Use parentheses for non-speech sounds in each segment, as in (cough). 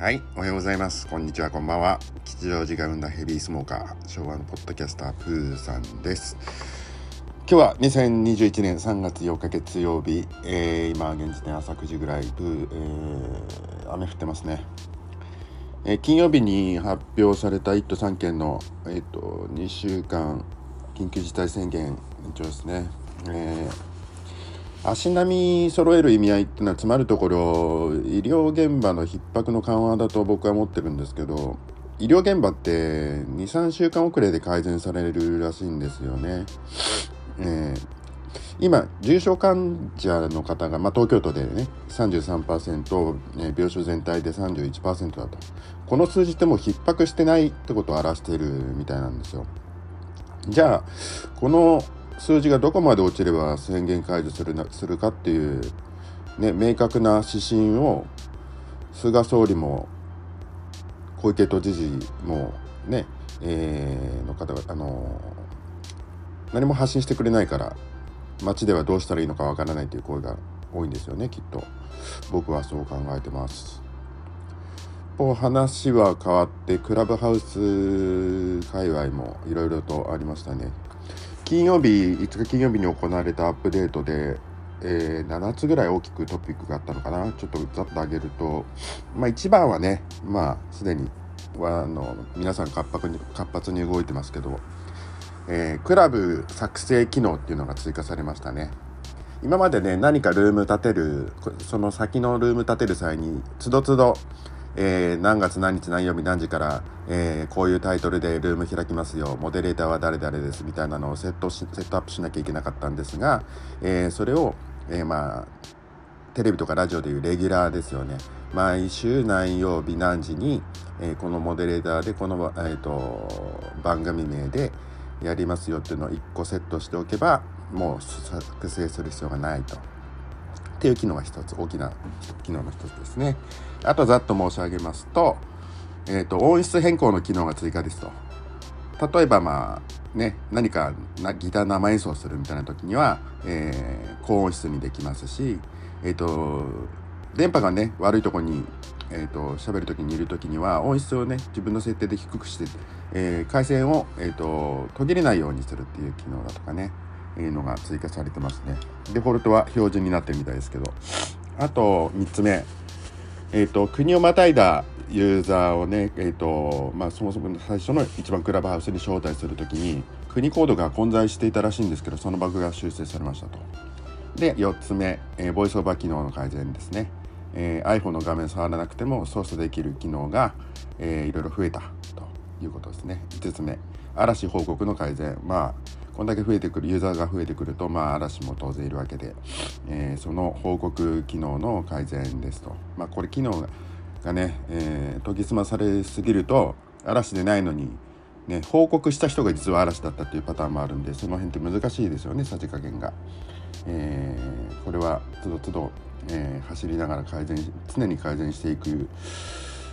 はい、おはようございます。こんにちは、こんばんは。吉祥寺が生んだヘビースモーカー、昭和のポッドキャスター、プーさんです。今日は2021年3月8日月曜日、えー、今現時点朝9時ぐらい、プー、えー、雨降ってますね。えー、金曜日に発表された1都3県の、えーと、2週間緊急事態宣言延長ですね。えー足並み揃える意味合いっていうのはつまるところ医療現場の逼迫の緩和だと僕は思ってるんですけど医療現場って23週間遅れで改善されるらしいんですよね。えー、今重症患者の方が、まあ、東京都でね33%、ね、病床全体で31%だとこの数字ってもう逼迫してないってことを表しているみたいなんですよ。じゃあこの数字がどこまで落ちれば宣言解除するなするかっていう、ね、明確な指針を菅総理も小池都知事もね、えー、の方が、あの何も発信してくれないから街ではどうしたらいいのかわからないという声が多いんですよねきっと僕はそう考えてます。話は変わってクラブハウス界隈もいろいろとありましたね。金曜日5日金曜日に行われたアップデートで、えー、7つぐらい大きくトピックがあったのかなちょっとざっと上げると、まあ、一番はねまあすでにあの皆さん活発に活発に動いてますけど、えー、クラブ作成機能っていうのが追加されましたね。今までね何かルーム立てるその先のルーム立てる際につどつどえー、何月何日何曜日何時から、えー、こういうタイトルでルーム開きますよモデレーターは誰々ですみたいなのをセットしセットアップしなきゃいけなかったんですが、えー、それを、えまあテレビとかラジオでいうレギュラーですよね毎週何曜日何時に、えこのモデレーターでこの、えーと、番組名でやりますよっていうのを1個セットしておけばもう作成する必要がないと。っていう機能が一つ大きな機能の一つですね。あとざっと申し上げますと,、えーと、音質変更の機能が追加ですと。例えばまあね何かギター生演奏するみたいな時には、えー、高音質にできますしえっ、ー、と電波がね悪いとこにえーと、喋る時にいる時には音質をね自分の設定で低くして、えー、回線を、えーと途切れないようにするっていう機能だとかね。いうのが追加されてますね。デフォルトは標準になってるみたいですけど。あと3つ目。えっ、ー、と、国をまたいだユーザーをね、え、ー、と、まあそもそも最初の一番クラブハウスに招待するときに、国コードが混在していたらしいんですけど、そのバグが修正されましたと。で、4つ目、えー、ボイスオーバー機能の改善ですね。えー、iPhone の画面触らなくても操作できる機能が、えー、いろいろ増えたということですね。5つ目、嵐報告の改善。まあこんだけ増えてくるユーザーが増えてくるとまあ嵐も当然いるわけで、えー、その報告機能の改善ですと。まあこれ機能がね、えー、研ぎ澄まされすぎると嵐でないのにね、報告した人が実は嵐だったっていうパターンもあるんでその辺って難しいですよねさじ加減が、えー、これはつどつど、え、走りながら改善常に改善していく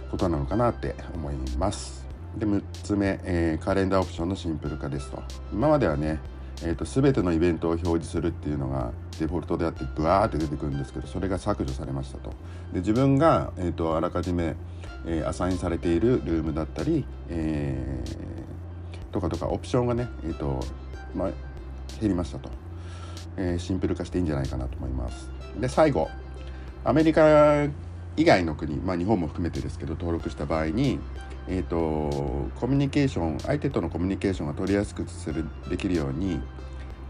ことなのかなって思います。で6つ目、えー、カレンダーオプションのシンプル化ですと。今まではね、えーと、全てのイベントを表示するっていうのがデフォルトであってブワーって出てくるんですけどそれが削除されましたと。で自分が、えーと、あらかじめ、えー、アサインされているルームだったり、えー、とかとかオプションがね、えーとまあ、減りましたと、えー、シンプル化していいんじゃないかなと思います。で最後アメリカ以外の国、まあ、日本も含めてですけど登録した場合にえーと、コミュニケーション相手とのコミュニケーションが取りやすくするできるように、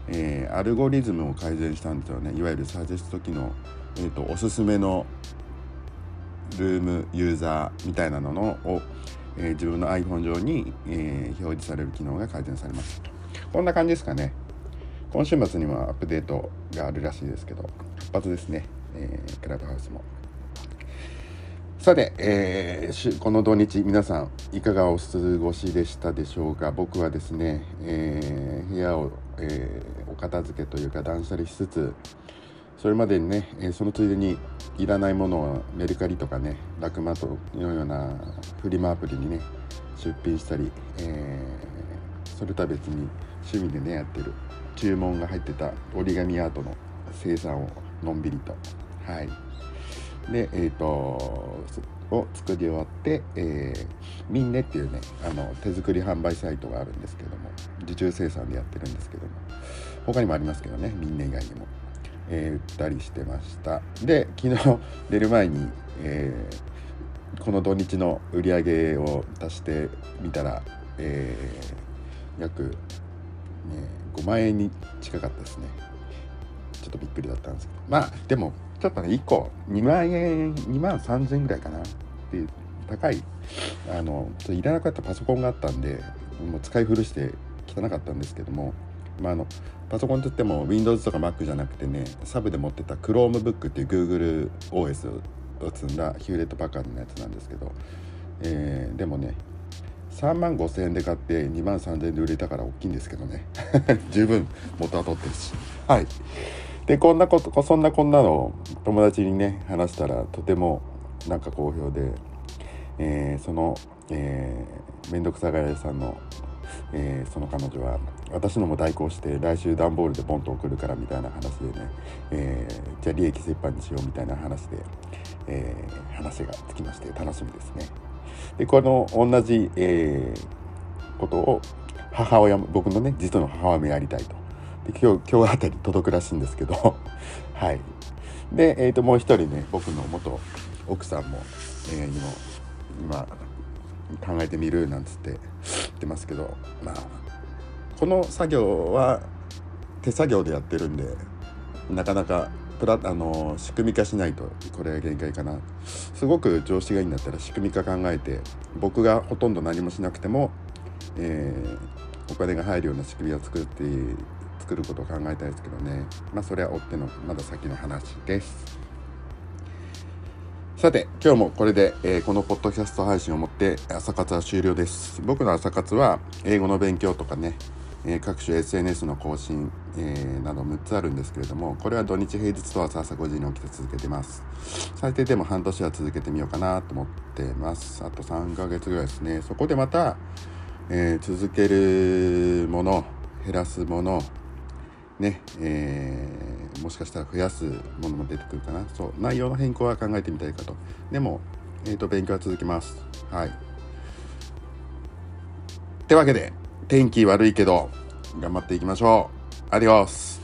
えー、アルゴリズムを改善したんですよね。いわゆるサジェスト機能、えーと、おすすめのルームユーザーみたいなののを、えー、自分の iPhone 上に、えー、表示される機能が改善されましたこんな感じですかね。今週末にはアップデートがあるらしいですけど活発ですね、えー、クラブハウスも。さて、えー、この土日皆さんいかがお過ごしでしたでしょうか？僕はですね、えー、部屋を、えー、お片付けというか断捨離しつつそれまでにね、えそのついでにいらないものをメルカリとかねラクマトのようなフリマアプリにね出品したり、えそれとは別に趣味でねやってる注文が入ってた折り紙アートの生産をのんびりと。はい。で、えーと、を作り終わって、えー、ミンネっていうねあの手作り販売サイトがあるんですけども受注生産でやってるんですけども他にもありますけどねミンネ以外にも、えー、売ったりしてました。で昨日 (laughs) 出る前に、えー、この土日の売り上げを足してみたら、えー、約、ね、5万円に近かったですね。ちょっとびっくりだったんですけど。まあでもちょっとね1個2万円2万3000円ぐらいかな。っていう高いあのちょっといらなかったパソコンがあったんでもう使い古して汚かったんですけども、まあ、あのパソコンといっても Windows とか Mac じゃなくてねサブで持ってた Chromebook っていう GoogleOS を積んだヒューレット・パカードのやつなんですけど、えー、でもね3万5千円で買って2万3千円で売れたから大きいんですけどね。(laughs) 十分元は取ってるし。はい。でこんなことそんなこんなの友達にね話したらとてもなんか好評で、えー、その、えー、めんどくさがりさんの、えー、その彼女は私のも代行して来週段ボールでポンと送るからみたいな話でね、えー、じゃあ利益折半にしようみたいな話で、えー、話がつきまして楽しみですね。でこの同じ、えー、ことを母親僕のね実の母親もやりたいと今日今日あたり届くらしいんですけど。(laughs) はい。で、えー、ともう一人ね僕の元奥さんも、えー、にも今考えてみるなんつって言ってますけど。まあこの作業は手作業でやってるんでなかなかプラあの仕組み化しないとこれが限界かな。すごく調子がいいんだったら仕組み化考えて僕がほとんど何もしなくても、えー、お金が入るような仕組みを作って作ることを考えたいですけどね。まあそれは追ってのまだ先の話です。さて今日もこれで、えー、このポッドキャスト配信をもって朝活は終了です。僕の朝活は英語の勉強とかね、えー、各種 SNS の更新、えー、など6つあるんですけれどもこれは土日平日と朝朝5時に起きて続けてます。最低でも半年は続けてみようかなと思ってます。あと3ヶ月ぐらいですね。そこでまた、え続けるもの減らすものね、えー、もしかしたら増やすものも出てくるかな。そう内容の変更は考えてみたいかと。でも、えーと、勉強は続きます。はい。ってわけで天気悪いけど頑張っていきましょう。アディオス。